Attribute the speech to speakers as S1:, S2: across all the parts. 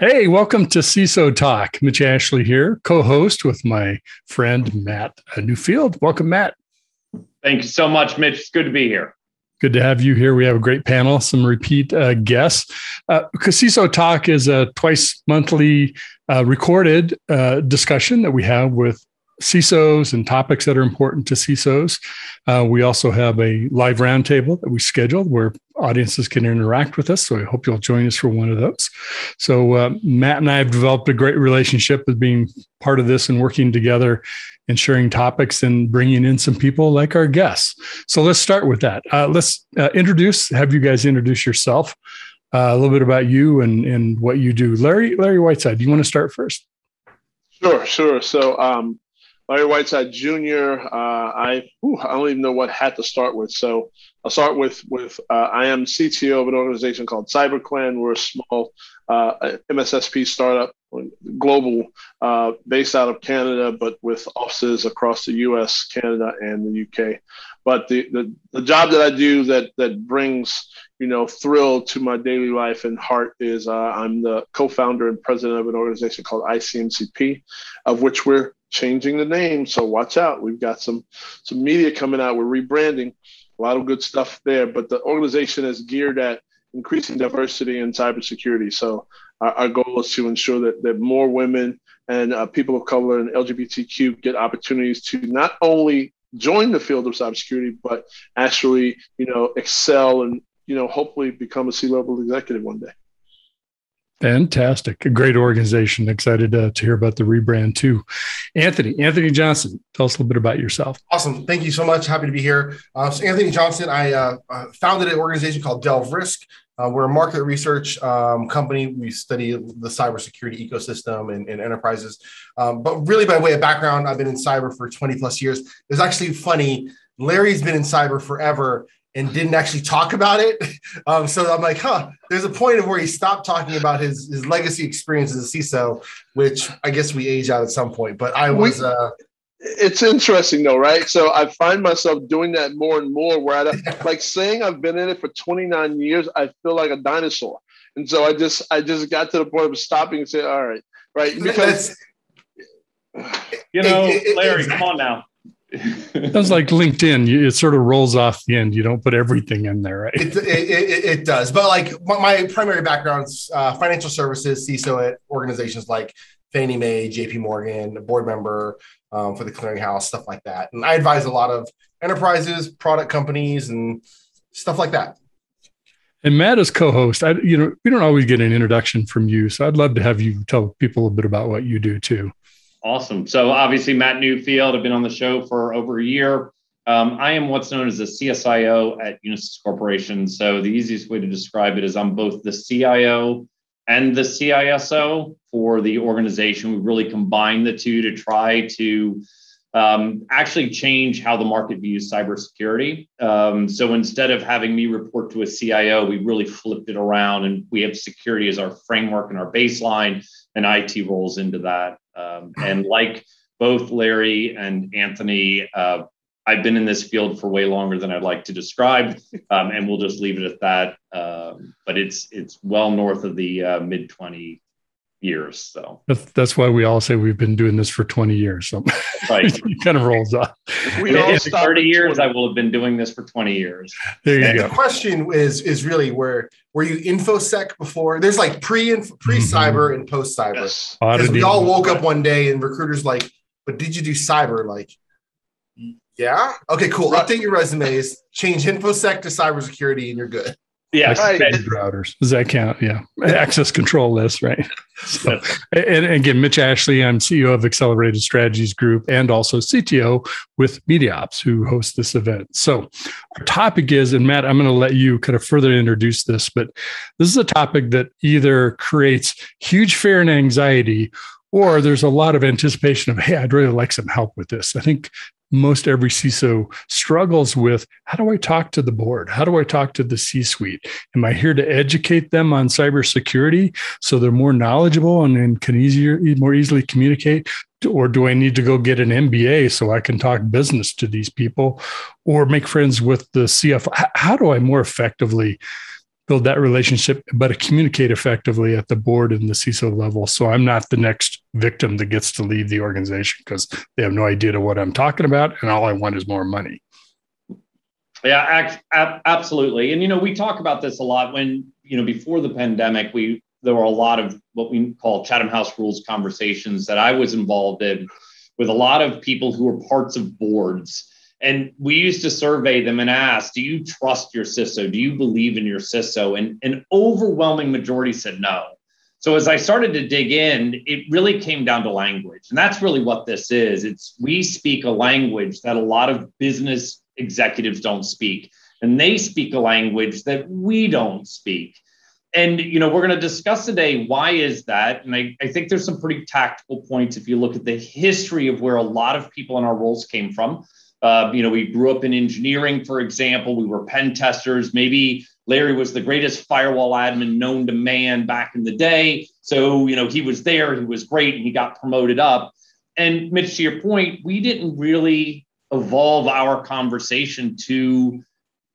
S1: Hey, welcome to CISO Talk. Mitch Ashley here, co host with my friend Mat Newfield. Welcome, Mat.
S2: Thank you so much, Mitch. It's good to be here.
S1: Good to have you here. We have a great panel, some repeat uh, guests. Uh, CISO Talk is a twice monthly uh, recorded uh, discussion that we have with CISOs and topics that are important to CISOs. Uh, we also have a live roundtable that we scheduled where audiences can interact with us. So I hope you'll join us for one of those. So uh, Mat and I have developed a great relationship with being part of this and working together and sharing topics and bringing in some people like our guests. So let's start with that. Uh, let's uh, introduce, have you guys introduce yourself, uh, a little bit about you and, and what you do. Larry, Larry Whiteside, do you want to start first?
S3: Sure, sure. So um, Larry Whiteside Jr. Uh, I whew, I don't even know what hat to start with. So I'll start with with uh, I am CTO of an organization called CyberClan. We're a small uh, MSSP startup, global, uh, based out of Canada, but with offices across the U.S., Canada, and the U.K. But the, the the job that I do that that brings you know thrill to my daily life and heart is uh, I'm the co-founder and president of an organization called ICMCP, of which we're changing the name. So watch out. We've got some some media coming out. We're rebranding. A lot of good stuff there. But the organization is geared at increasing diversity in cybersecurity. So our, our goal is to ensure that that more women and uh, people of color and LGBTQ get opportunities to not only join the field of cybersecurity, but actually, you know, excel and you know, hopefully become a C-level executive one day.
S1: Fantastic. A great organization. Excited to, to hear about the rebrand too. Anthony, Anthony Johnson, tell us a little bit about yourself.
S4: Awesome. Thank you so much. Happy to be here. Uh, so, Anthony Johnson, I uh, uh founded an organization called Delve Risk. Uh, we're a market research um, company. We study the cybersecurity ecosystem and, and enterprises. Um, but really, by way of background, I've been in cyber for 20 plus years. It's actually funny. Larry's been in cyber forever and didn't actually talk about it. Um, so I'm like, huh, there's a point of where he stopped talking about his, his legacy experience as a CISO, which I guess we age out at some point. But I was. Uh,
S3: it's interesting though, right? So I find myself doing that more and more where I like saying I've been in it for 29 years, I feel like a dinosaur. And so I just I just got to the point of stopping and saying, all right, right. Because
S2: you know, it, it, Larry, come on now.
S1: Sounds like LinkedIn. it sort of rolls off the end. You don't put everything in there, right?
S4: It, it, it does. But like my, my primary background's uh, financial services, CISO at organizations like Fannie Mae, JP Morgan, a board member um, for the clearinghouse, stuff like that. And I advise a lot of enterprises, product companies, and stuff like that.
S1: And Mat is co-host. I, you know, we don't always get an introduction from you, so I'd love to have you tell people a bit about what you do too.
S2: Awesome. So obviously, Mat Newfield, I've been on the show for over a year. Um, I am what's known as a CSIO at Unisys Corporation. So the easiest way to describe it is I'm both the CIO and the CISO for the organization. We really combine the two to try to um, actually change how the market views cybersecurity. Um, so instead of having me report to a CIO, we really flipped it around and we have security as our framework and our baseline, and IT rolls into that. Um, and like both Larry and Anthony, uh, I've been in this field for way longer than I'd like to describe, um, and we'll just leave it at that. Um, but it's it's well north of the uh, mid twenty years. So
S1: that's, that's why we all say we've been doing this for 20 years. So right. it kind of rolls off.
S2: We in 30 years, 20. I will have been doing this for 20 years.
S4: There you and go. The question is, is really where, were you infosec before? There's like pre pre cyber mm-hmm. and post cyber. Yes. Because we all woke up one day and recruiters like, but did you do cyber? Like, yeah. Okay, cool. Right. Update your resumes, change infosec to cybersecurity, and you're good.
S1: Yeah, right. routers. Does that count? Yeah, access control list, right? So, and again, Mitch Ashley, I'm CEO of Accelerated Strategies Group and also CTO with MediaOps, who hosts this event. So, our topic is, and Mat, I'm going to let you kind of further introduce this, but this is a topic that either creates huge fear and anxiety or there's a lot of anticipation of, hey, I'd really like some help with this. I think most every CISO struggles with how do I talk to the board? How do I talk to the C suite? Am I here to educate them on cybersecurity so they're more knowledgeable and, and can easier, more easily communicate? Or do I need to go get an MBA so I can talk business to these people or make friends with the CFO? How do I more effectively build that relationship, but communicate effectively at the board and the CISO level. So I'm not the next victim that gets to leave the organization because they have no idea to what I'm talking about, and all I want is more money.
S2: Yeah, absolutely. And you know, we talk about this a lot when you know before the pandemic, we there were a lot of what we call Chatham House rules conversations that I was involved in with a lot of people who were parts of boards. And we used to survey them and ask, do you trust your CISO? Do you believe in your CISO? And an overwhelming majority said no. So as I started to dig in, it really came down to language. And that's really what this is. It's we speak a language that a lot of business executives don't speak. And they speak a language that we don't speak and you know we're going to discuss today why is that and I, I think there's some pretty tactical points if you look at the history of where a lot of people in our roles came from uh, you know we grew up in engineering for example we were pen testers maybe larry was the greatest firewall admin known to man back in the day so you know he was there he was great and he got promoted up and mitch to your point we didn't really evolve our conversation to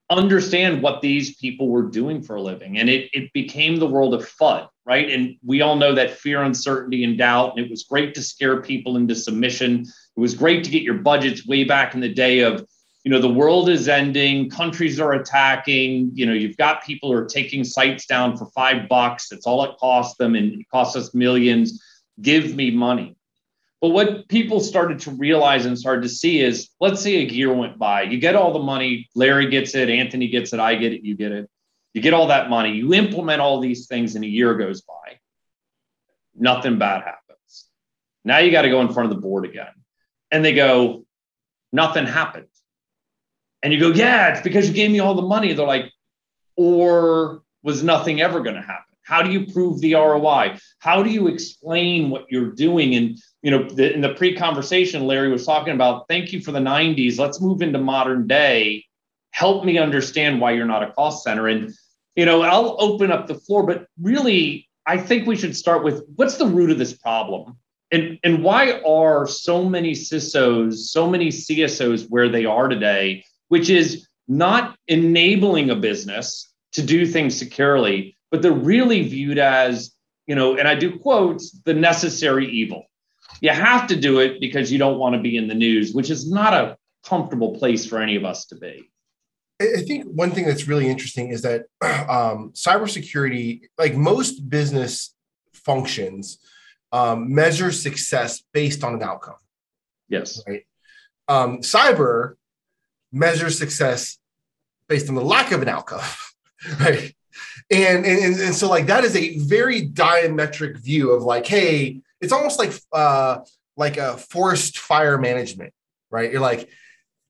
S2: understand what these people were doing for a living. And it, it became the world of FUD, right? And we all know that fear, uncertainty, and doubt. And it was great to scare people into submission. It was great to get your budgets way back in the day of, you know, the world is ending, countries are attacking, you know, you've got people who are taking sites down for five bucks. That's all it costs them, and it costs us millions. Give me money. But what people started to realize and started to see is let's say a year went by, you get all the money, Larry gets it, Anthony gets it, I get it, you get it. You get all that money, you implement all these things, and a year goes by. Nothing bad happens. Now you got to go in front of the board again. And they go, nothing happened. And you go, yeah, it's because you gave me all the money. They're like, or was nothing ever going to happen? How do you prove the ROI? How do you explain what you're doing? And you know, the, in the pre-conversation, Larry was talking about. Thank you for the '90s. Let's move into modern day. Help me understand why you're not a cost center. And you know, I'll open up the floor, but really, I think we should start with what's the root of this problem, and and why are so many CISOs, so many CSOs where they are today, which is not enabling a business to do things securely but they're really viewed as, you know, and I do quotes, the necessary evil. You have to do it because you don't want to be in the news, which is not a comfortable place for any of us to be.
S4: I think one thing that's really interesting is that um, cybersecurity, like most business functions, um, measure success based on an outcome.
S2: Yes.
S4: Right. Um, cyber measures success based on the lack of an outcome. Right? And, and and so like that is a very diametric view of like hey it's almost like uh like a forest fire management right? You're like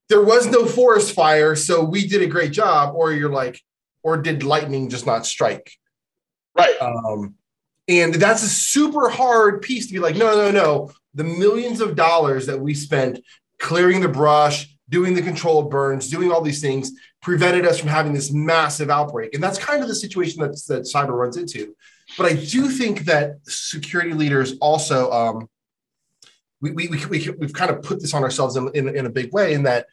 S4: there was no forest fire so we did a great job or you're like or did lightning just not strike?
S3: Right.
S4: Um and that's a super hard piece to be like no no no. The millions of dollars that we spent clearing the brush doing the controlled burns doing all these things prevented us from having this massive outbreak. And that's kind of the situation that, that cyber runs into. But I do think that security leaders also, um, we, we, we, we, have kind of put this on ourselves in, in, in a big way in that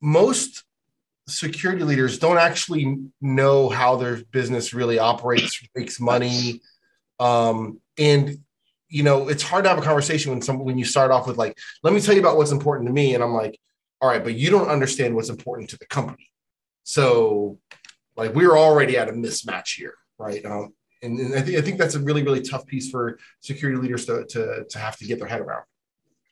S4: most security leaders don't actually know how their business really operates, makes money. Um, and you know, it's hard to have a conversation when some when you start off with like, let me tell you about what's important to me. And I'm like, all right, but you don't understand what's important to the company. So, like, we are already at a mismatch here, right? Um, and, and I, think I think that's a really, really tough piece for security leaders to, to, to have to get their head around.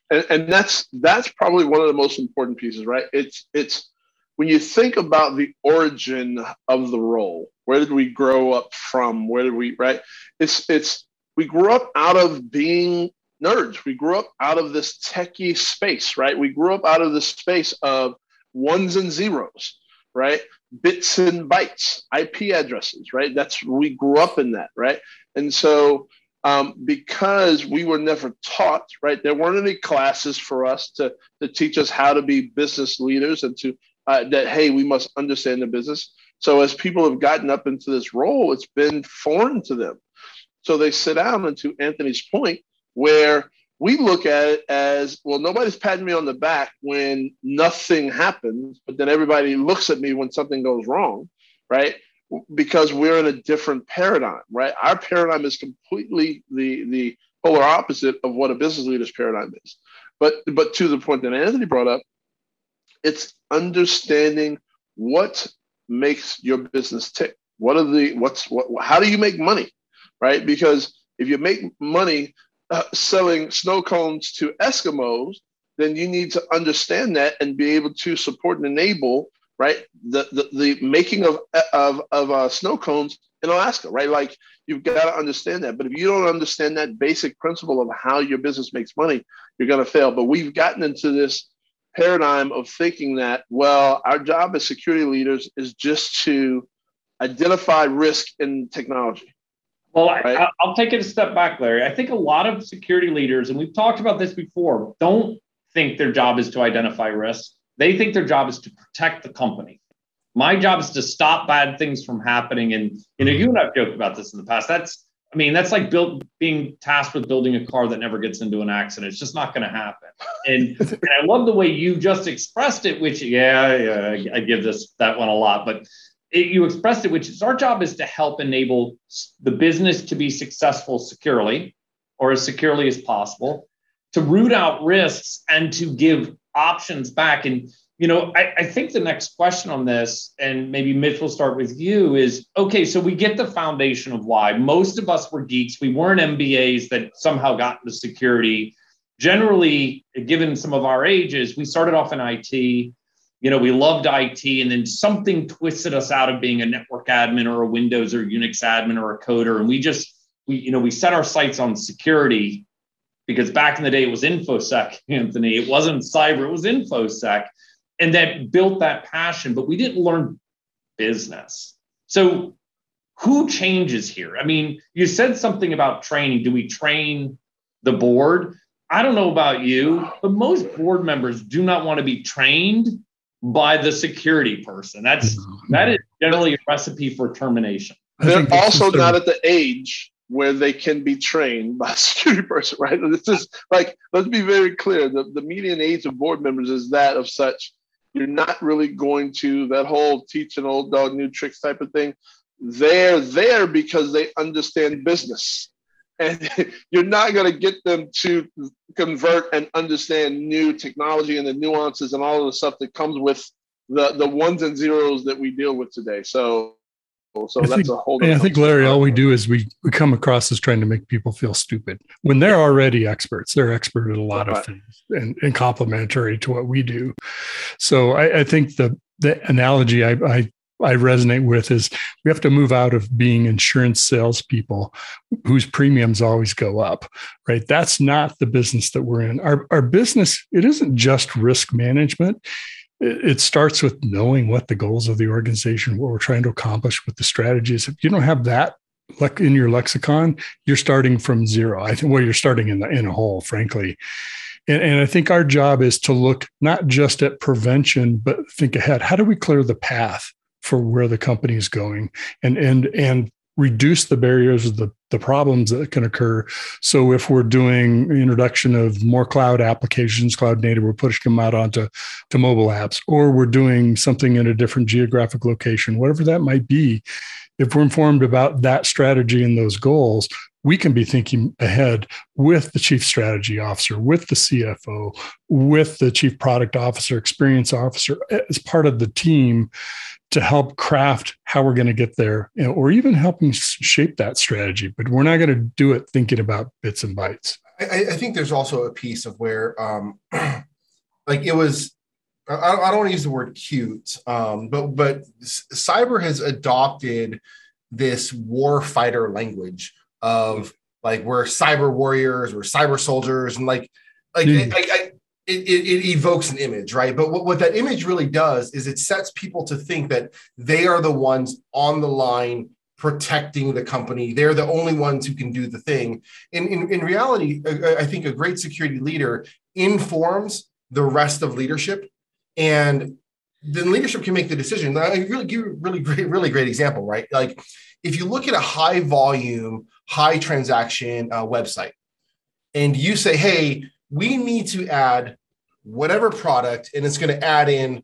S3: And, and that's that's probably one of the most important pieces, right? It's it's when you think about the origin of the role, where did we grow up from? Where did we right? It's it's we grew up out of being nerds. We grew up out of this techie space, right? We grew up out of the space of ones and zeros right? Bits and bytes, IP addresses, right? That's we grew up in that, right? And so um, because we were never taught, right? There weren't any classes for us to, to teach us how to be business leaders and to uh, that, hey, we must understand the business. So as people have gotten up into this role, it's been foreign to them. So they sit down, and to Anthony's point, where we look at it as well nobody's patting me on the back when nothing happens but then everybody looks at me when something goes wrong right because we're in a different paradigm, right? Our paradigm is completely the the polar opposite of what a business leader's paradigm is. But but to the point that Anthony brought up, it's understanding what makes your business tick. What are the what's what? How do you make money, right? Because if you make money uh, selling snow cones to Eskimos, then you need to understand that and be able to support and enable right the the, the making of of of uh, snow cones in Alaska, right? Like you've got to understand that. But if you don't understand that basic principle of how your business makes money, you're going to fail. But we've gotten into this paradigm of thinking that well, our job as security leaders is just to identify risk in technology.
S2: Well, right? I, I'll take it a step back, Larry. I think a lot of security leaders, and we've talked about this before, don't think their job is to identify risk. They think their job is to protect the company. My job is to stop bad things from happening. And you know, you and I've joked about this in the past. That's, I mean, that's like build, being tasked with building a car that never gets into an accident. It's just not going to happen. And, and I love the way you just expressed it. Which, yeah, yeah, I give this that one a lot, but it, you expressed it, which is our job is to help enable the business to be successful securely or as securely as possible, to root out risks and to give options back. And, you know, I, I think the next question on this, and maybe Mitch will start with you, is okay, so we get the foundation of why. Most of us were geeks. We weren't MBAs that somehow got into security. Generally, given some of our ages, we started off in IT you know, we loved IT and then something twisted us out of being a network admin or a Windows or Unix admin or a coder. And we just, we, you know, we set our sights on security because back in the day it was InfoSec, Anthony. It wasn't cyber, it was InfoSec. And that built that passion, but we didn't learn business. So who changes here? I mean, you said something about training. Do we train the board? I don't know about you, but most board members do not want to be trained by the security person. That's mm-hmm. that is generally a recipe for termination.
S3: They're also not at the age where they can be trained by a security person, right? This is like, let's be very clear. The, the median age of board members is that of such. You're not really going to that whole teach an old dog new tricks type of thing. They're there because they understand business and you're not going to get them to convert and understand new technology and the nuances and all of the stuff that comes with the the ones and zeros that we deal with today. So so I that's think, a whole.
S1: I think Larry, all we do is we we come across as trying to make people feel stupid when they're already experts. They're expert at a lot right. of things and, and complementary to what we do. So I, I think the the analogy I, I I resonate with is we have to move out of being insurance salespeople whose premiums always go up, right? That's not the business that we're in. Our, our business, it isn't just risk management. It, starts with knowing what the goals of the organization, what we're trying to accomplish, with the strategy is. If you don't have that in your lexicon, you're starting from zero. I think well, you're starting in the in a hole, frankly. And, and, I think our job is to look not just at prevention, but think ahead. How do we clear the path for where the company is going and and and reduce the barriers of the, the problems that can occur. So if we're doing introduction of more cloud applications cloud native we're pushing them out onto to mobile apps or we're doing something in a different geographic location whatever that might be if we're informed about that strategy and those goals we can be thinking ahead with the chief strategy officer, with the CFO, with the chief product officer, experience officer as part of the team to help craft how we're going to get there or even helping shape that strategy. But we're not going to do it thinking about bits and bytes.
S4: I, I think there's also a piece of where um, like it was I, I don't want to use the word cute um, but but cyber has adopted this war fighter language of like we're cyber warriors we're cyber soldiers and like like mm. I, I, it, it, it, evokes an image, right? But what, what that image really does is it sets people to think that they are the ones on the line protecting the company. They're the only ones who can do the thing. In, in, in reality, I think a great security leader informs the rest of leadership and then leadership can make the decision. I really give you really great, really great example, right? Like if you look at a high volume, high transaction uh, website and you say, hey, we need to add whatever product and it's going to add in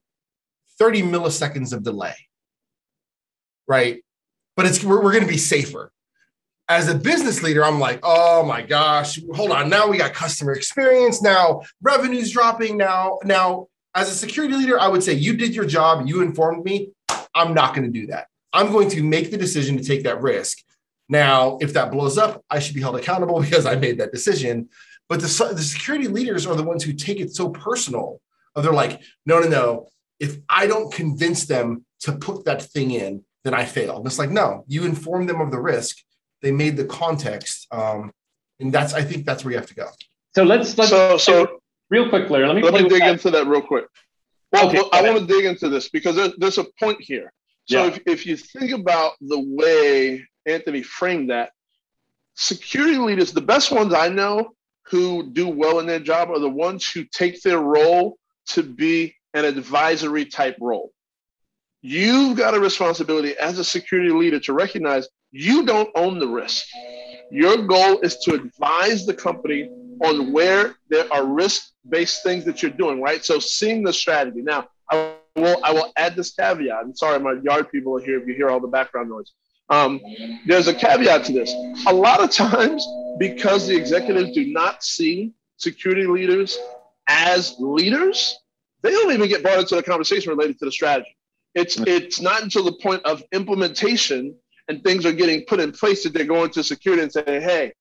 S4: 30 milliseconds of delay right but it's we're, we're going to be safer. As a business leader, I'm like, oh my gosh, hold on. Now we got customer experience. Now revenue's dropping. Now, now as a security leader, I would say you did your job. You informed me. I'm not going to do that. I'm going to make the decision to take that risk. Now, if that blows up, I should be held accountable because I made that decision. But the, the security leaders are the ones who take it so personal. They're like, no, no, no. If I don't convince them to put that thing in, then I fail. And it's like, no, you informed them of the risk. They made the context. Um, and that's, I think that's where you have to go.
S2: So let's, let's
S3: so, so
S2: real quick, Larry, let me,
S3: let me dig that. into that real quick. Well, okay, I want to dig into this because there, there's a point here. So yeah. if, if you think about the way Anthony framed that, security leaders, the best ones I know who do well in their job are the ones who take their role to be an advisory type role. You've got a responsibility as a security leader to recognize you don't own the risk. Your goal is to advise the company on where there are risk-based things that you're doing, right? So seeing the strategy. Now, I will I will add this caveat. I'm sorry, my yard people are here if you hear all the background noise. Um, there's a caveat to this. A lot of times, because the executives do not see security leaders as leaders, they don't even get brought into the conversation related to the strategy. It's it's not until the point of implementation and things are getting put in place that they're going to security and saying, "Hey,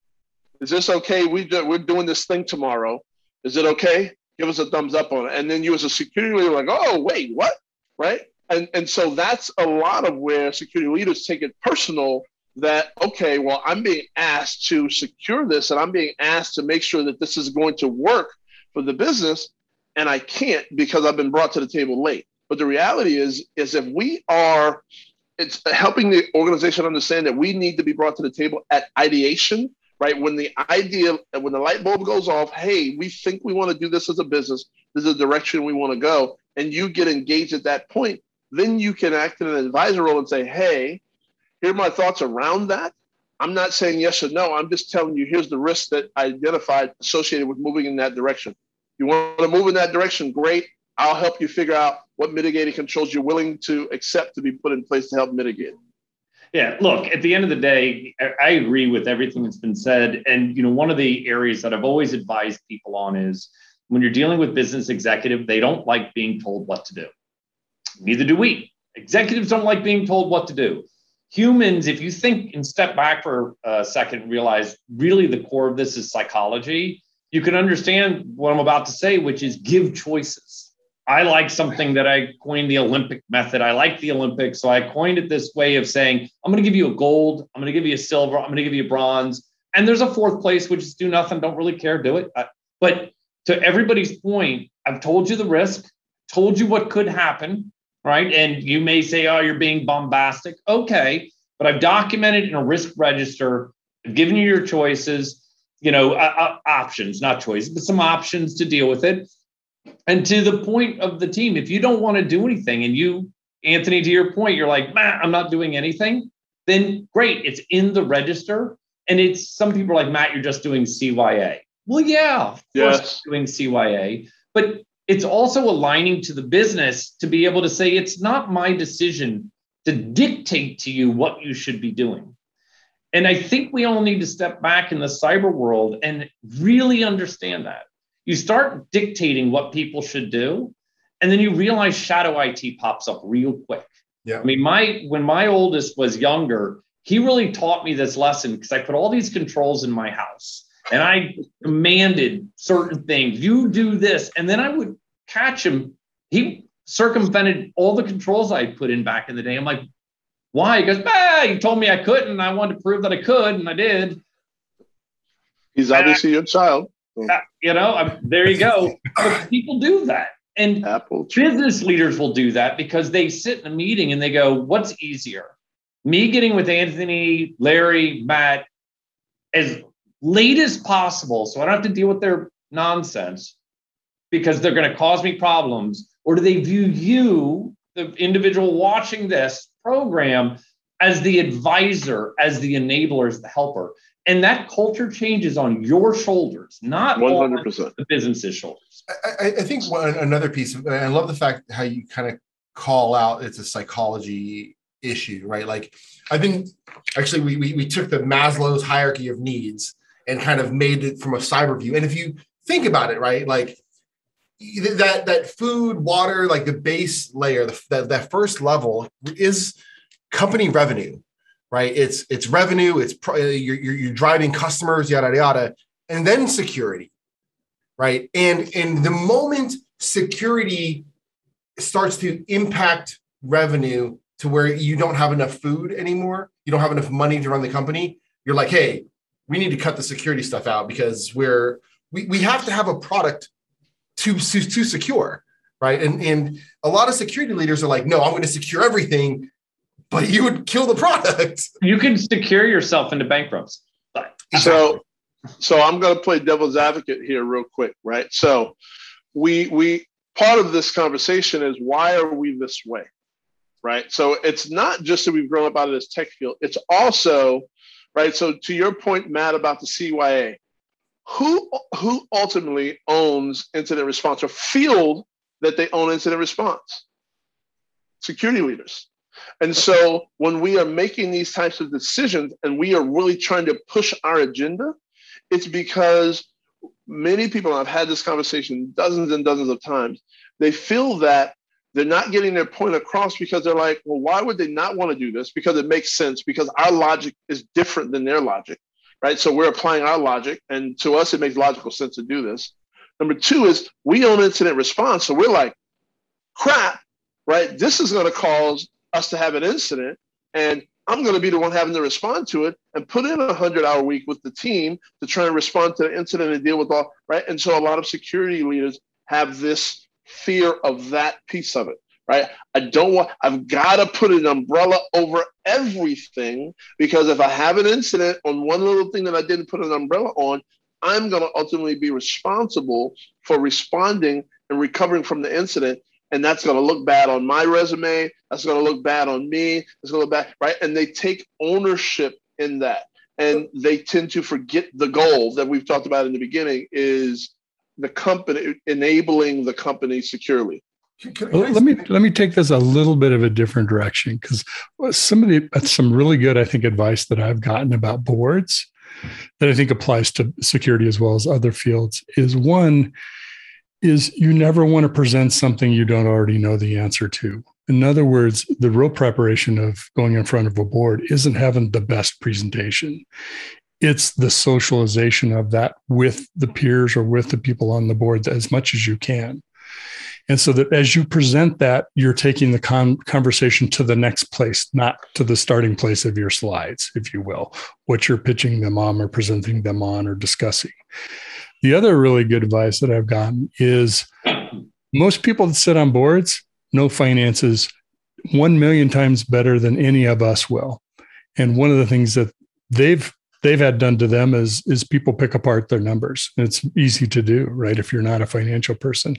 S3: is this okay? We do, we're doing this thing tomorrow. Is it okay? Give us a thumbs up on it." And then you, as a security leader, like, "Oh, wait, what?" Right? And and so that's a lot of where security leaders take it personal. That okay, well, I'm being asked to secure this, and I'm being asked to make sure that this is going to work for the business, and I can't because I've been brought to the table late. But the reality is, is if we are it's helping the organization understand that we need to be brought to the table at ideation right? When the idea when the light bulb goes off hey we think we want to do this as a business. This is the direction we want to go. And you get engaged at that point then you can act in an advisor role and say hey here are my thoughts around that. I'm not saying yes or no. I'm just telling you here's the risk that i identified associated with moving in that direction. You want to move in that direction? Great. I'll help you figure out what mitigating controls you're willing to accept to be put in place to help mitigate.
S2: Yeah, look, at the end of the day, I agree with everything that's been said. And you know, one of the areas that I've always advised people on is when you're dealing with business executive, they don't like being told what to do. Neither do we. Executives don't like being told what to do. Humans, if you think and step back for a second and realize really the core of this is psychology, you can understand what I'm about to say, which is give choices I like something that I coined the Olympic method. I like the Olympics. So I coined it this way of saying, I'm going to give you a gold, I'm going to give you a silver, I'm going to give you a bronze. And there's a fourth place, which is do nothing, don't really care, do it. But to everybody's point, I've told you the risk, told you what could happen, right? And you may say, oh, you're being bombastic. Okay. But I've documented in a risk register, I've given you your choices, you know, uh, uh, options, not choices, but some options to deal with it. And to the point of the team, if you don't want to do anything and you, Anthony, to your point, you're like, I'm not doing anything, then great. It's in the register. And it's some people are like, Mat, you're just doing CYA. Well, yeah,
S3: yes.
S2: doing CYA, but it's also aligning to the business to be able to say it's not my decision to dictate to you what you should be doing. And I think we all need to step back in the cyber world and really understand that you start dictating what people should do and then you realize shadow IT pops up real quick.
S4: Yeah.
S2: I mean, my when my oldest was younger, he really taught me this lesson because I put all these controls in my house and I commanded certain things. You do this, and then I would catch him. He circumvented all the controls I put in back in the day. I'm like, why? He goes, ah, you told me I couldn't. And I wanted to prove that I could, and I did.
S3: He's obviously your child.
S2: Uh, you know, I'm, there you go. people do that. And Apple business leaders will do that because they sit in a meeting and they go, What's easier? Me getting with Anthony, Larry, Matt as late as possible so I don't have to deal with their nonsense because they're going to cause me problems? Or do they view you, the individual watching this program, as the advisor, as the enabler, as the helper? And that culture changes on your shoulders, not 100%. on the business's shoulders.
S4: I, I think one, another piece, of, I love the fact how you kind of call out it's a psychology issue, right? Like I think actually we, we, we took the Maslow's hierarchy of needs and kind of made it from a cyber view. And if you think about it, right, like that that food, water, like the base layer, the, that that first level is company revenue, right? It's it's revenue, it's uh, you're, you're, you're driving customers, yada yada, and then security, right? And and the moment security starts to impact revenue to where you don't have enough food anymore, you don't have enough money to run the company, you're like, hey, we need to cut the security stuff out because we're we, we have to have a product to, to, to secure, right? And and a lot of security leaders are like, no, I'm going to secure everything, but you would kill the product.
S2: You can secure yourself into bankruptcy.
S3: So so I'm going to play devil's advocate here real quick, right? So we we part of this conversation is why are we this way? Right. So it's not just that we've grown up out of this tech field, it's also, right. So to your point, Mat, about the CYA, who who ultimately owns incident response or field that they own incident response? Security leaders. And so when we are making these types of decisions and we are really trying to push our agenda, it's because many people, I've had this conversation dozens and dozens of times, they feel that they're not getting their point across because they're like, well, why would they not want to do this? Because it makes sense, because our logic is different than their logic, right? So we're applying our logic, and to us, it makes logical sense to do this. Number two is we own incident response. So we're like, crap, right? This is going to cause us to have an incident. And I'm going to be the one having to respond to it and put in a hundred hour week with the team to try and respond to the incident and deal with all right. And so a lot of security leaders have this fear of that piece of it, right? I don't want, I've got to put an umbrella over everything because if I have an incident on one little thing that I didn't put an umbrella on, I'm going to ultimately be responsible for responding and recovering from the incident and that's going to look bad on my resume. That's going to look bad on me. It's going to look bad, right? And they take ownership in that, and they tend to forget the goal that we've talked about in the beginning is the company enabling the company securely.
S1: Well, let me let me take this a little bit of a different direction because some of the some really good I think advice that I've gotten about boards that I think applies to security as well as other fields is one is you never want to present something you don't already know the answer to. In other words, the real preparation of going in front of a board isn't having the best presentation. It's the socialization of that with the peers or with the people on the board as much as you can. And so that as you present that, you're taking the con- conversation to the next place, not to the starting place of your slides, if you will, what you're pitching them on or presenting them on or discussing. The other really good advice that I've gotten is most people that sit on boards know finances one million times better than any of us will. And one of the things that they've they've had done to them is is people pick apart their numbers. And it's easy to do, right? If you're not a financial person.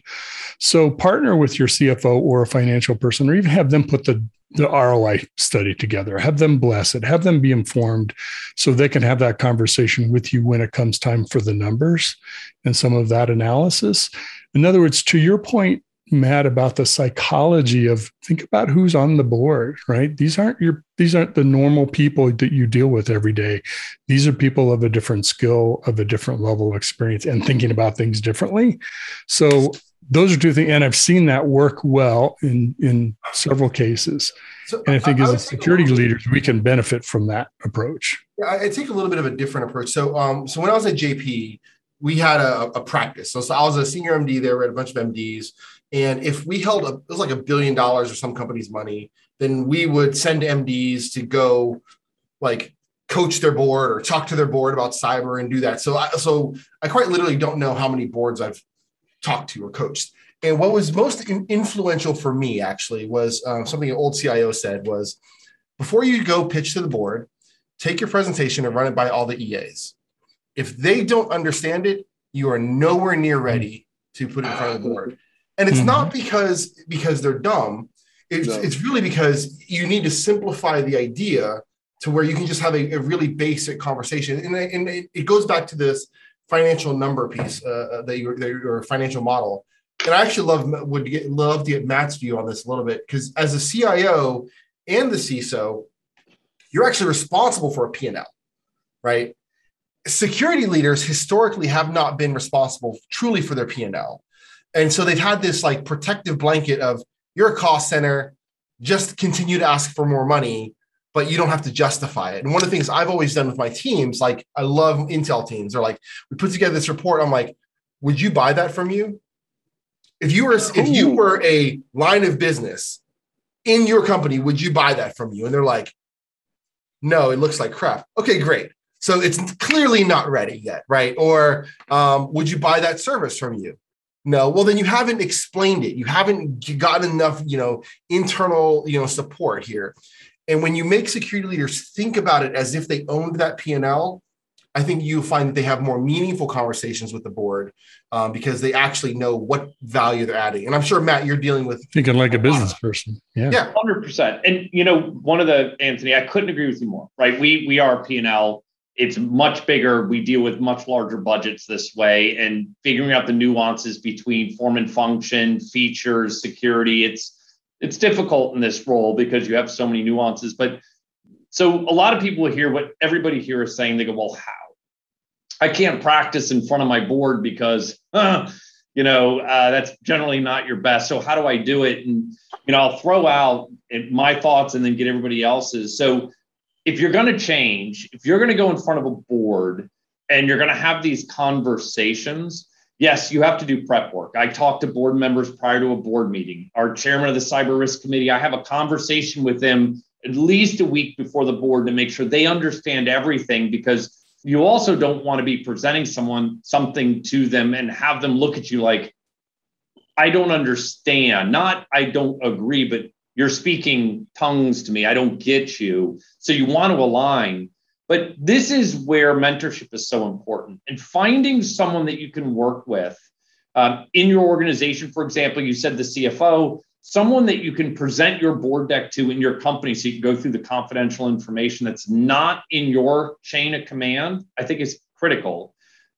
S1: So partner with your CFO or a financial person, or even have them put the the ROI study together, have them bless it, have them be informed so they can have that conversation with you when it comes time for the numbers and some of that analysis. In other words, to your point, Mat, about the psychology of think about who's on the board, right? These aren't your these aren't the normal people that you deal with every day. These are people of a different skill, of a different level of experience, and thinking about things differently. So those are two things, and I've seen that work well in in several cases. So and I think I, as I security leaders, we can benefit from that approach.
S4: Yeah, I take a little bit of a different approach. So, um, so when I was at JP, we had a, a practice. So, so, I was a senior MD there. We had a bunch of MDs, and if we held a, it was like a billion dollars or some company's money, then we would send MDs to go, like coach their board or talk to their board about cyber and do that. So, I, so I quite literally don't know how many boards I've talked to or coached. And what was most influential for me actually was um, something an old CIO said was before you go pitch to the board, take your presentation and run it by all the EAs. If they don't understand it, you are nowhere near ready to put it in front of the board. And it's mm-hmm. not because because they're dumb. It's, no. it's really because you need to simplify the idea to where you can just have a, a really basic conversation. And, and it goes back to this financial number piece uh, uh that your, your financial model. And I actually love would get love to get Mat's view on this a little bit because as a CIO, and the CISO, you're actually responsible for a P&L, right? Security leaders historically have not been responsible truly for their P&L. And so they've had this like protective blanket of you're a cost center, just continue to ask for more money, but you don't have to justify it. And one of the things I've always done with my teams, like I love Intel teams, are like, we put together this report. I'm like, would you buy that from you? If you were if you were a line of business in your company, would you buy that from you? And they're like, no, it looks like crap. Okay, great. So it's clearly not ready yet, right? Or um, would you buy that service from you? No. Well, then you haven't explained it. You haven't gotten enough, you know, internal, you know, support here. And when you make security leaders think about it as if they owned that P and L, I think you find that they have more meaningful conversations with the board um, because they actually know what value they're adding. And I'm sure Mat, you're dealing with
S1: thinking like a business person. Yeah,
S2: yeah, hundred percent. And you know, one of the Anthony, I couldn't agree with you more. Right? We we are P and L. It's much bigger. We deal with much larger budgets this way, and figuring out the nuances between form and function, features, security. It's it's difficult in this role because you have so many nuances. But so a lot of people hear what everybody here is saying. They go, "Well, how?" I can't practice in front of my board because, uh, you know, uh, that's generally not your best. So how do I do it? And you know, I'll throw out my thoughts and then get everybody else's. So if you're going to change, if you're going to go in front of a board and you're going to have these conversations, yes, you have to do prep work. I talk to board members prior to a board meeting. Our chairman of the cyber risk committee, I have a conversation with them at least a week before the board to make sure they understand everything because you also don't want to be presenting someone something to them and have them look at you like i don't understand not i don't agree but you're speaking tongues to me i don't get you so you want to align but this is where mentorship is so important and finding someone that you can work with um, in your organization for example you said the cfo someone that you can present your board deck to in your company so you can go through the confidential information that's not in your chain of command, I think is critical.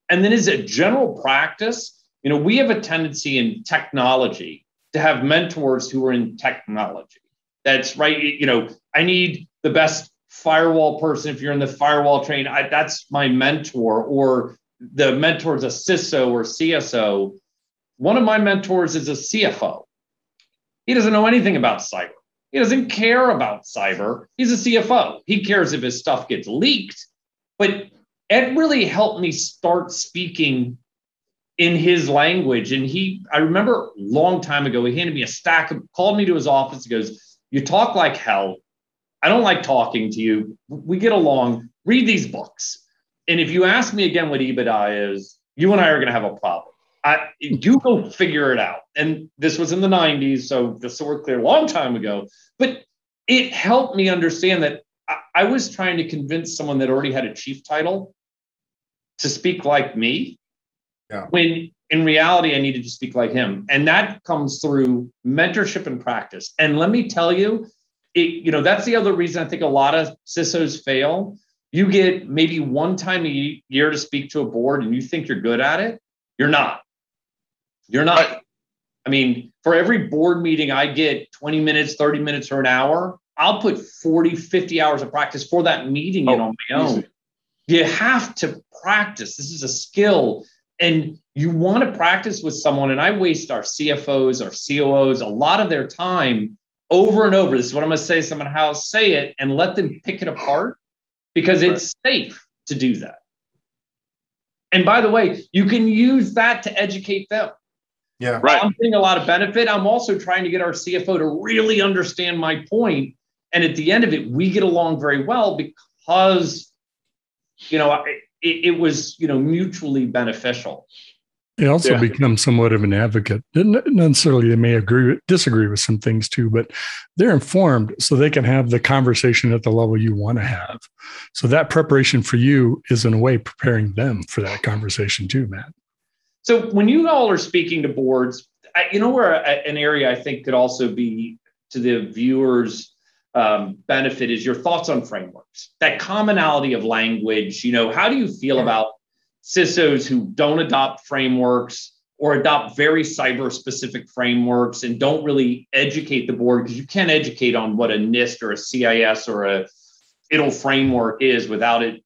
S2: And then as a general practice, you know, we have a tendency in technology to have mentors who are in technology. That's right. You know, I need the best firewall person. If you're in the firewall train, I, that's my mentor, or the mentor is a CISO or CSO. One of my mentors is a CFO. He doesn't know anything about cyber. He doesn't care about cyber. He's a CFO. He cares if his stuff gets leaked. But Ed really helped me start speaking in his language. And he, I remember a long time ago, he handed me a stack of, called me to his office. He goes, You talk like hell. I don't like talking to you. We get along. Read these books. And if you ask me again what EBITDA is, you and I are going to have a problem. I, you go figure it out. And this was in the 90s, so just so we're clear, a long time ago. But it helped me understand that I, I was trying to convince someone that already had a chief title to speak like me. Yeah. When in reality, I needed to speak like him. And that comes through mentorship and practice. And let me tell you, it, you know, that's the other reason I think a lot of CISOs fail. You get maybe one time a year to speak to a board and you think you're good at it. You're not. You're not. I mean, for every board meeting I get 20 minutes, 30 minutes, or an hour, I'll put 40, 50 hours of practice for that meeting oh, in on my own. Easy. You have to practice. This is a skill. And you want to practice with someone. And I waste our CFOs, our COOs, a lot of their time over and over. This is what I'm going to say. Someone how say it and let them pick it apart because it's safe to do that. And by the way, you can use that to educate them.
S4: Yeah.
S2: Right. I'm getting a lot of benefit. I'm also trying to get our CFO to really understand my point. And at the end of it, we get along very well because, you know, it, it was, you know, mutually beneficial.
S1: They also yeah. become somewhat of an advocate. Not necessarily they may agree, disagree with some things too, but they're informed so they can have the conversation at the level you want to have. So that preparation for you is in a way preparing them for that conversation too, Matt.
S2: So when you all are speaking to boards, I, you know where an area I think could also be to the viewers um, benefit is your thoughts on frameworks, that commonality of language. You know, how do you feel about CISOs who don't adopt frameworks or adopt very cyber specific frameworks and don't really educate the board because you can't educate on what a NIST or a CIS or a ITIL framework is without it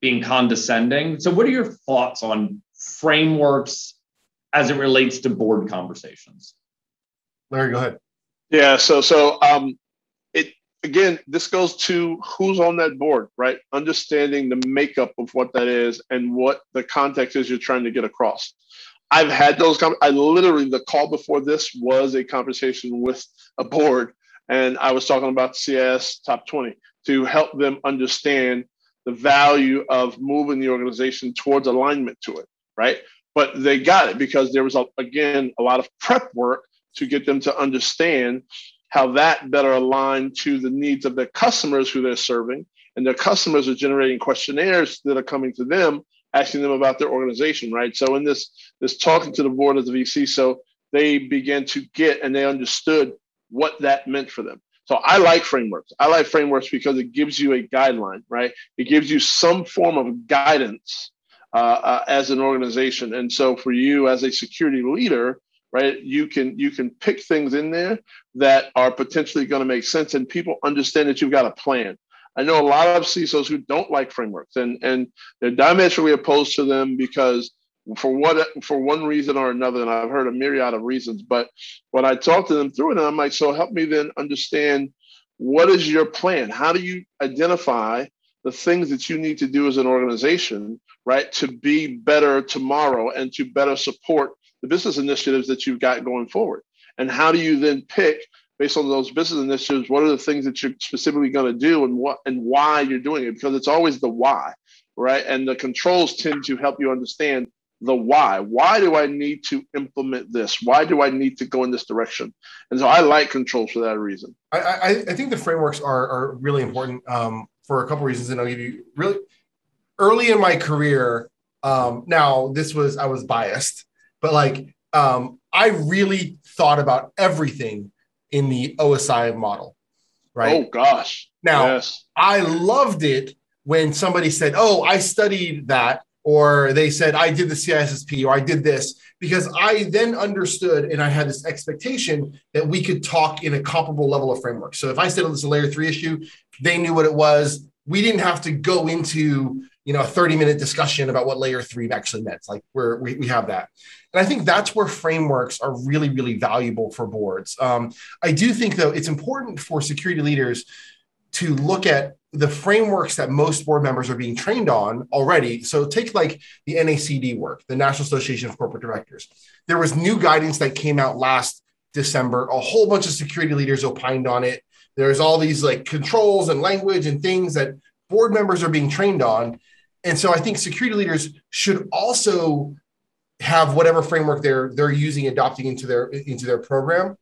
S2: being condescending. So, what are your thoughts on frameworks as it relates to board conversations?
S4: Larry, go ahead.
S3: Yeah. So, so um, it again, this goes to who's on that board, right? Understanding the makeup of what that is and what the context is you're trying to get across. I've had those. I literally the call before this was a conversation with a board, and I was talking about CIS top twenty to help them understand the value of moving the organization towards alignment to it, right? But they got it because there was a, again a lot of prep work to get them to understand how that better aligned to the needs of their customers who they're serving, and their customers are generating questionnaires that are coming to them asking them about their organization, right? So in this this talking to the board of the VC, so they began to get and they understood what that meant for them. So I like frameworks. I like frameworks because it gives you a guideline, right? It gives you some form of guidance uh, uh, as an organization. And so for you as a security leader, right, you can you can pick things in there that are potentially going to make sense, and people understand that you've got a plan. I know a lot of CISOs who don't like frameworks and, and they're diametrically opposed to them because for what for one reason or another, and I've heard a myriad of reasons. But when I talk to them through it, I'm like, so help me then understand what is your plan? How do you identify the things that you need to do as an organization, right, to be better tomorrow and to better support the business initiatives that you've got going forward? And how do you then pick based on those business initiatives, what are the things that you're specifically going to do and what and why you're doing it? Because it's always the why, right? And the controls tend to help you understand the why. Why do I need to implement this? Why do I need to go in this direction? And so I like controls for that reason.
S4: I, I, I think the frameworks are, are really important um, for a couple reasons, and I'll give you really early in my career. Um, now this was I was biased, but like um, I really thought about everything in the OSI model, right?
S3: Oh gosh.
S4: Now yes. I loved it when somebody said, "Oh, I studied that," or they said, "I did the CISSP," or "I did this," because I then understood and I had this expectation that we could talk in a comparable level of framework. So if I said oh, this is a layer three issue, they knew what it was. We didn't have to go into you know a 30 minute discussion about what layer three actually meant. Like we're, we we have that. And I think that's where frameworks are really, really valuable for boards. Um, I do think, though, it's important for security leaders to look at the frameworks that most board members are being trained on already. So take like the NACD work, the National Association of Corporate Directors. There was new guidance that came out last December. A whole bunch of security leaders opined on it. There's all these like controls and language and things that board members are being trained on. And so I think security leaders should also have whatever framework they're they're using adopting into their into their program.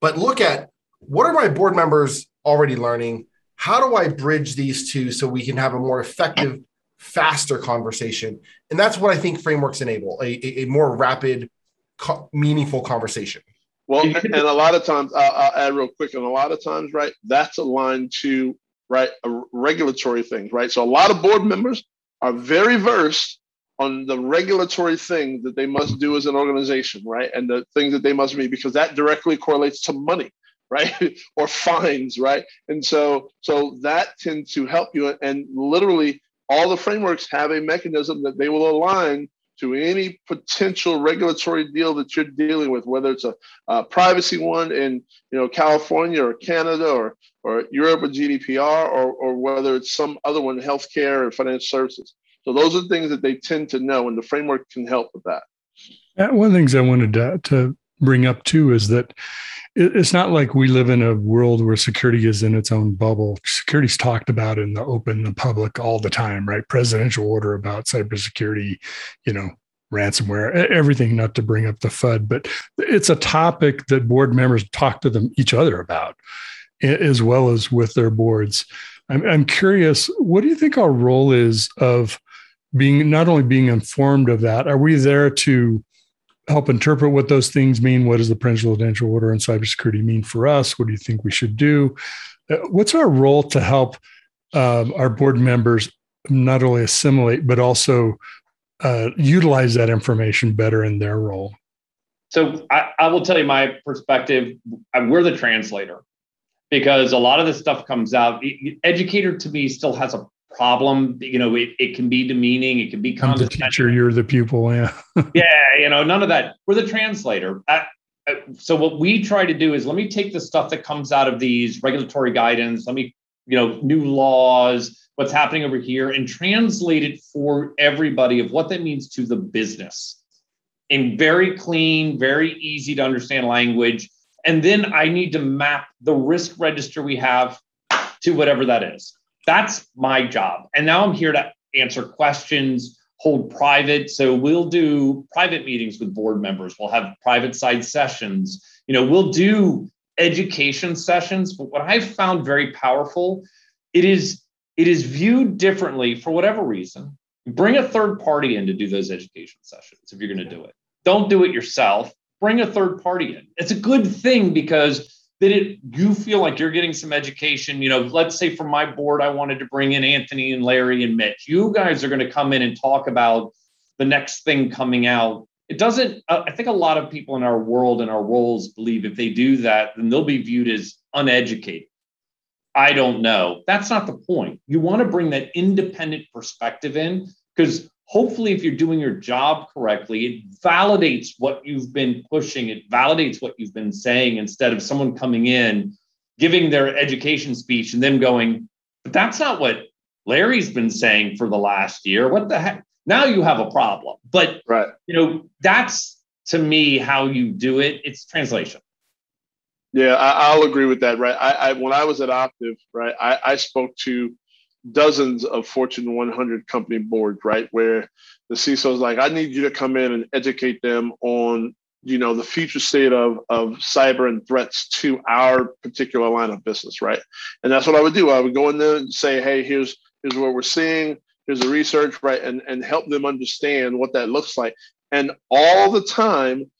S4: But look at what are my board members already learning? How do i bridge these two so we can have a more effective faster conversation? And that's what i think frameworks enable a, a, more rapid co- meaningful conversation.
S3: Well and a lot of times I'll, I'll add real quick and a lot of times right that's aligned to right regulatory things right so a lot of board members are very versed on the regulatory things that they must do as an organization, right? And the things that they must meet, because that directly correlates to money, right? or fines, right? And so, so that tends to help you. And literally, all the frameworks have a mechanism that they will align to any potential regulatory deal that you're dealing with, whether it's a, a privacy one in you know California or Canada or or Europe with GDPR, or, or whether it's some other one, healthcare or financial services. So those are things that they tend to know, and the framework can help with that.
S1: one of the things I wanted to, to bring up too is that it's not like we live in a world where security is in its own bubble. Security's talked about in the open, the public all the time, right? Presidential order about cybersecurity, you know, ransomware, everything. Not to bring up the FUD, but it's a topic that board members talk to them each other about, as well as with their boards. I'm, I'm curious, what do you think our role is of being not only being informed of that, are we there to help interpret what those things mean? What does the presidential order on cybersecurity mean for us? What do you think we should do? Uh, what's our role to help um, our board members not only assimilate but also uh, utilize that information better in their role?
S2: So I, I will tell you my perspective. We're the translator because a lot of this stuff comes out. Educator to me still has a problem. You know, it, it can be demeaning. It can be
S1: I'm the teacher. You're the pupil. Yeah.
S2: yeah. You know, none of that. We're the translator. I, so what we try to do is let me take the stuff that comes out of these regulatory guidance. Let me, you know, new laws, what's happening over here, and translate it for everybody of what that means to the business in very clean, very easy to understand language. And then I need to map the risk register we have to whatever that is. That's my job. And now I'm here to answer questions, hold private. So we'll do private meetings with board members. We'll have private side sessions. You know, we'll do education sessions. But what I've found very powerful, it is it is viewed differently for whatever reason. Bring a third party in to do those education sessions if you're going to do it. Don't do it yourself. Bring a third party in. It's a good thing because then it you feel like you're getting some education. You know, let's say from my board, I wanted to bring in Anthony and Larry and Mitch. You guys are going to come in and talk about the next thing coming out. It doesn't, uh, I think a lot of people in our world and our roles believe if they do that, then they'll be viewed as uneducated. I don't know. That's not the point. You want to bring that independent perspective in because hopefully if you're doing your job correctly it validates what you've been pushing it validates what you've been saying instead of someone coming in giving their education speech and then going but that's not what larry's been saying for the last year. What the heck? Now you have a problem. But
S3: right.
S2: you know that's to me how you do it. It's translation.
S3: Yeah I, will agree with that right? I, I, when i was at Optiv right I, I spoke to dozens of Fortune 100 company boards, right? Where the CISO is like, I need you to come in and educate them on, you know, the future state of, of cyber and threats to our particular line of business, right? And that's what I would do. I would go in there and say, hey, here's here's what we're seeing, here's the research, right? And and help them understand what that looks like. And all the time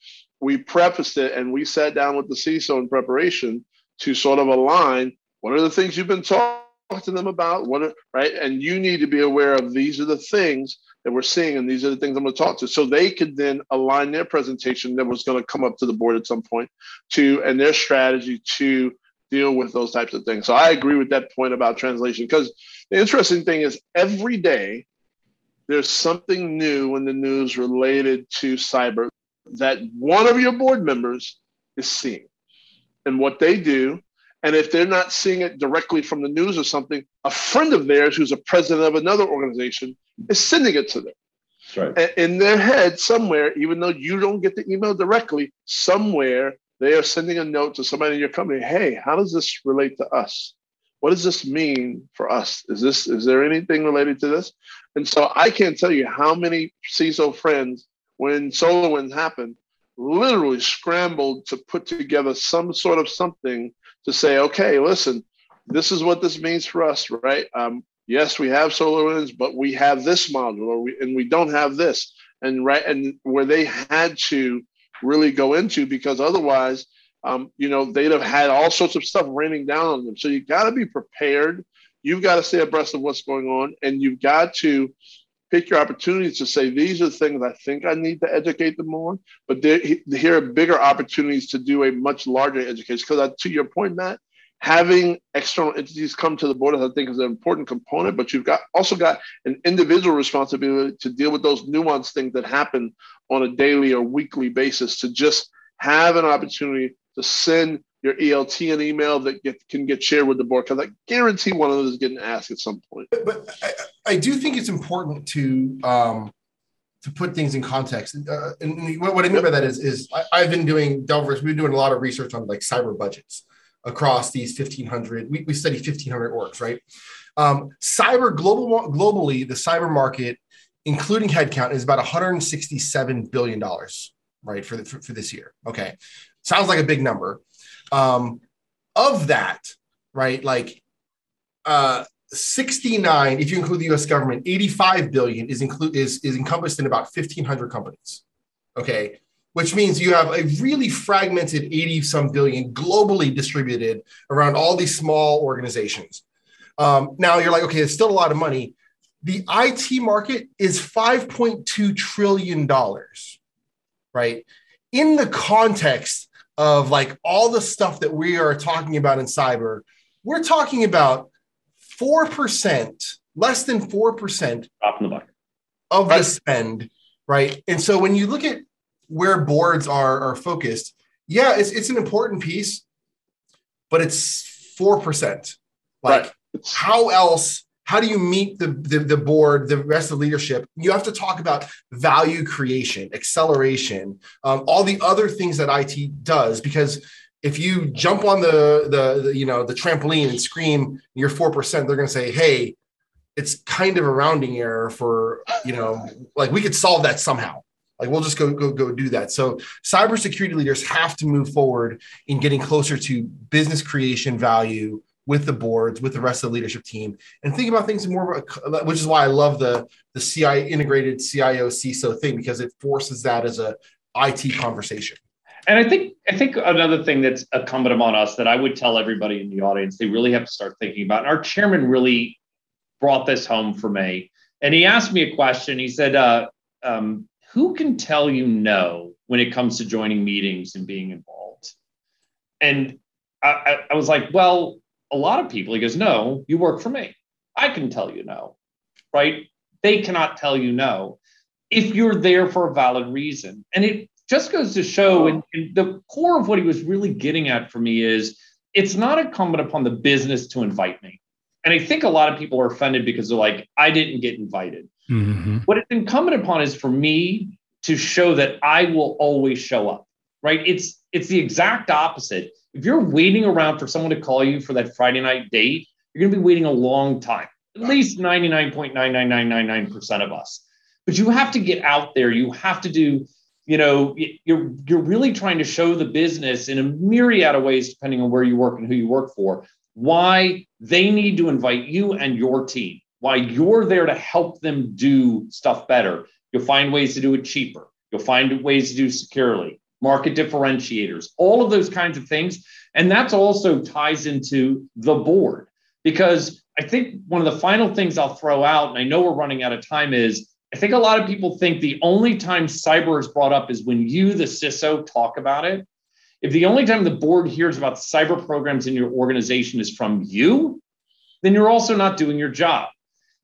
S3: we prefaced it and we sat down with the CISO in preparation to sort of align what are the things you've been taught to them about what are, right? And you need to be aware of these are the things that we're seeing and these are the things i'm going to talk to. So they could then align their presentation that was going to come up to the board at some point to and their strategy to deal with those types of things. So i agree with that point about translation because the interesting thing is every day there's something new in the news related to cyber that one of your board members is seeing. And what they do and if they're not seeing it directly from the news or something, a friend of theirs who's a president of another organization is sending it to them. Right. In their head, somewhere, even though you don't get the email directly, somewhere they are sending a note to somebody in your company. Hey, how does this relate to us? What does this mean for us? Is this is there anything related to this? And so I can't tell you how many CISO friends, when SolarWinds happened, literally scrambled to put together some sort of something to say, okay, listen, this is what this means for us, right? Um, yes, we have SolarWinds, but we have this module, or we, and we don't have this, and right, and where they had to really go into because otherwise, um, you know, they'd have had all sorts of stuff raining down on them. So you got to be prepared. You've got to stay abreast of what's going on, and you've got to pick your opportunities to say these are the things I think I need to educate them on. But there, here are bigger opportunities to do a much larger education. Because uh, to your point, Mat, having external entities come to the board, I think, is an important component. But you've got also got an individual responsibility to deal with those nuanced things that happen on a daily or weekly basis. To just have an opportunity to send your ELT an email that get, can get shared with the board because I guarantee one of those is getting asked at some point.
S4: But I, I do think it's important to um, to put things in context. Uh, and what I mean by that is, is I, have been doing Delve Risk. We've been doing a lot of research on like cyber budgets across these 1500. We, we study 1500 orgs, right? Um, cyber global globally, the cyber market, including headcount, is about 167 billion dollars, right, for, the, for for this year. Okay, sounds like a big number um, of that, right? Like uh, 69, if you include the US government, 85 billion is include is, is encompassed in about 1,500 companies. Okay. Which means you have a really fragmented 80 some billion globally distributed around all these small organizations. Um, now you're like, okay, it's still a lot of money. the IT market is $5.2 trillion, right? In the context of like all the stuff that we are talking about in cyber, we're talking about 4%, less than 4%
S2: Drop in the bucket.
S4: of the spend, right? And so when you look at where boards are, are focused, yeah, it's, it's an important piece, but it's 4%. Like,
S3: Right.
S4: how else how do you meet the, the, the board the rest of the leadership? You have to talk about value creation acceleration um, all the other things that it does because if you jump on the, the the you know the trampoline and scream you're 4% they're going to say hey it's kind of a rounding error for you know like we could solve that somehow. Like we'll just go go go do that. So cybersecurity leaders have to move forward in getting closer to business creation value with the boards, with the rest of the leadership team, and think about things more which is why I love the the CI integrated CIO CISO thing because it forces that as a IT conversation.
S2: And I think I think another thing that's incumbent upon us that I would tell everybody in the audience they really have to start thinking about. And our chairman really brought this home for me, and he asked me a question. He said, uh, um, "Who can tell you no when it comes to joining meetings and being involved?" And I, I was like, "Well." A lot of people. He goes, No, you work for me. I can tell you no, right? They cannot tell you no if you're there for a valid reason. And it just goes to show, and, and the core of what he was really getting at for me is it's not incumbent upon the business to invite me. And I think a lot of people are offended because they're like, I didn't get invited.
S1: Mm-hmm.
S2: What it's incumbent upon is for me to show that I will always show up, right? It's it's the exact opposite if you're waiting around for someone to call you for that Friday night date, you're going to be waiting a long time, at least 99.99999% of us. But you have to get out there. You have to do, you know, you're, you're really trying to show the business in a myriad of ways, depending on where you work and who you work for, why they need to invite you and your team, why you're there to help them do stuff better. You'll find ways to do it cheaper. You'll find ways to do securely market differentiators, all of those kinds of things. And that's also ties into the board because I think one of the final things I'll throw out, and I know we're running out of time, is I think a lot of people think the only time cyber is brought up is when you, the CISO, talk about it. If the only time the board hears about cyber programs in your organization is from you, then you're also not doing your job.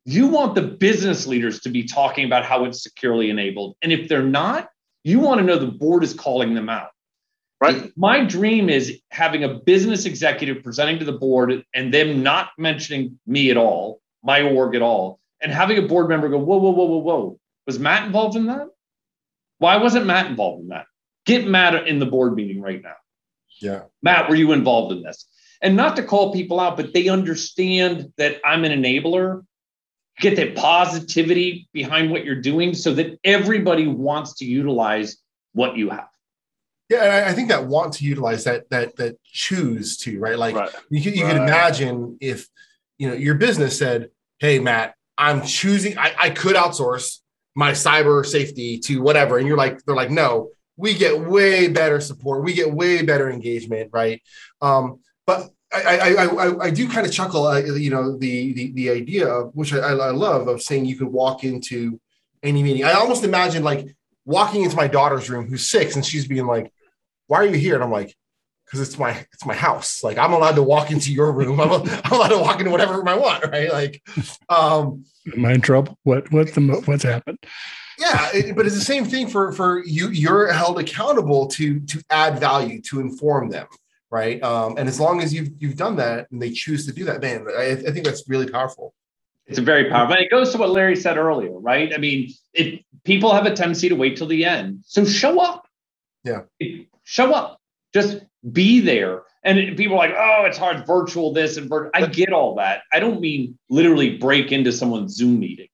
S2: You want the business leaders to be talking about how it's securely enabled. And if they're not, you want to know the board is calling them out.
S3: Right.
S2: My dream is having a business executive presenting to the board and them not mentioning me at all, my org at all, and having a board member go, whoa, whoa, whoa, whoa, whoa. Was Mat involved in that? Why wasn't Mat involved in that? Get Mat in the board meeting right now.
S4: Yeah.
S2: Mat, were you involved in this? And not to call people out, but they understand that I'm an enabler get that positivity behind what you're doing so that everybody wants to utilize what you have.
S4: Yeah, and I, I think that want to utilize that that that choose to right. Like
S3: Right.
S4: you can you
S3: Right.
S4: can imagine if you know your business said, "Hey, Mat, I'm choosing. I, I could outsource my cyber safety to whatever," and you're like, they're like, "No, we get way better support. We get way better engagement, right?" Um, but I, I, I, I- do kind of chuckle, uh, you know, the, the the idea of which I, I love of saying you could walk into any meeting. I almost imagine like walking into my daughter's room who's six and she's being like, "Why are you here?" And I'm like, "Because it's my it's my house. Like I'm allowed to walk into your room. I'm, I'm allowed to walk into whatever room I want, right? Like, um,
S1: Am I in trouble? What what's the what's happened?
S4: yeah, it- but it's the same thing for for you. You're held accountable to to add value to inform them, right? Um, and as long as you've you've done that and they choose to do that, man, I, I think that's really powerful.
S2: It's very powerful. And it goes to what Larry said earlier, right? I mean, it people have a tendency to wait till the end. So show up.
S4: Yeah.
S2: Show up. Just be there. And people are like, oh, it's hard, virtual this and virtual. I get all that. I don't mean literally break into someone's Zoom meeting,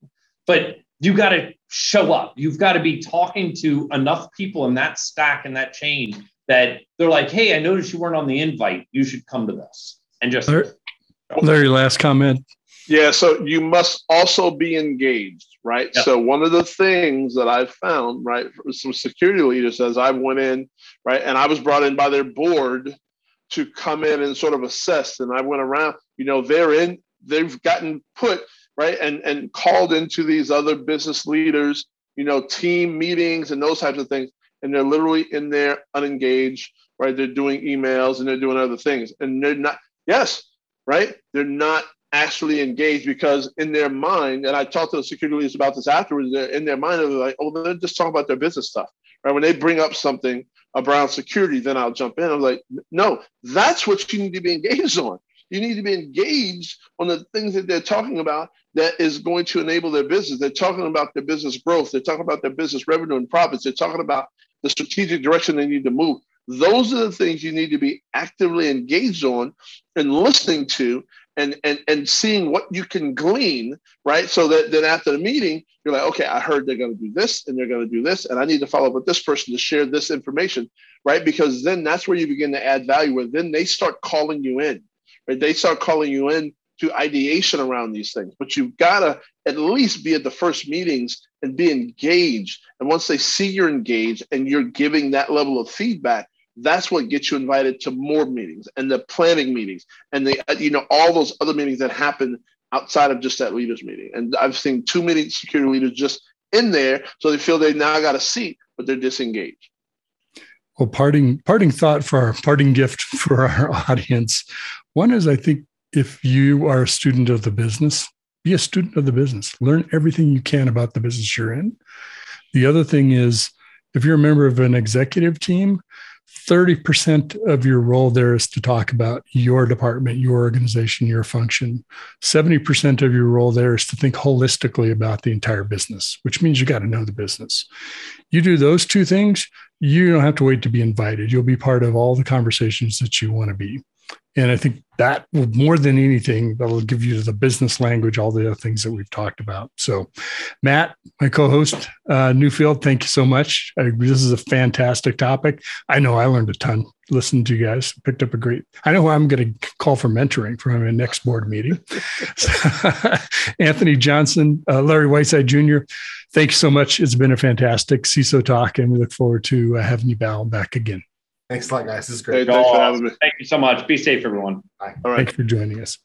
S2: but you got to show up. You've got to be talking to enough people in that stack and that chain that they're like, hey, I noticed you weren't on the invite. You should come to this. And just
S1: Larry, Larry, last comment.
S3: Yeah, so you must also be engaged, right?
S2: Yep.
S3: So one of the things that I've found, right, some security leaders as I went in, right, and I was brought in by their board to come in and sort of assess, and I went around, you know, they're in, they've gotten put right? And and called into these other business leaders, you know, team meetings and those types of things, and they're literally in there unengaged, right? They're doing emails and they're doing other things, and they're not. Yes, right? They're not actually engaged because in their mind, and I talked to the security leaders about this afterwards, they're in their mind, they're like, oh, they're just talking about their business stuff. Right? When they bring up something around security, then I'll jump in. I'm like, no, that's what you need to be engaged on. You need to be engaged on the things that they're talking about that is going to enable their business. They're talking about their business growth. They're talking about their business revenue and profits. They're talking about the strategic direction they need to move. Those are the things you need to be actively engaged on and listening to and and and seeing what you can glean, right? So that then after the meeting, you're like, okay, I heard they're going to do this and they're going to do this, and I need to follow up with this person to share this information, right? Because then that's where you begin to add value. Where then they start calling you in, right? They start calling you in to ideation around these things, but you've got to at least be at the first meetings and be engaged. And once they see you're engaged and you're giving that level of feedback, that's what gets you invited to more meetings and the planning meetings and the uh, you know all those other meetings that happen outside of just that leaders meeting and i've seen too many security leaders just in there so they feel they now got a seat but they're disengaged
S1: well parting parting thought for our parting gift for our audience one is i think if you are a student of the business be a student of the business learn everything you can about the business you're in the other thing is if you're a member of an executive team 30% of your role there is to talk about your department, your organization, your function. 70% of your role there is to think holistically about the entire business, which means you got to know the business. You do those two things, you don't have to wait to be invited. You'll be part of all the conversations that you want to be. And I think that will more than anything, that'll give you the business language, all the other things that we've talked about. So, Mat, my co-host, uh, Newfield, thank you so much. I, this is a fantastic topic. I know I learned a ton. Listening to you guys, picked up a great. I know I'm going to call for mentoring for my next board meeting. Anthony Johnson, uh, Larry Whiteside Jr. Thank you so much. It's been a fantastic CISO talk, and we look forward to uh, having you back again.
S4: Thanks a lot, guys. This is great.
S3: Thanks for having me.
S2: Thank you so much. Be safe, everyone.
S1: Bye. All right. Thanks for joining us.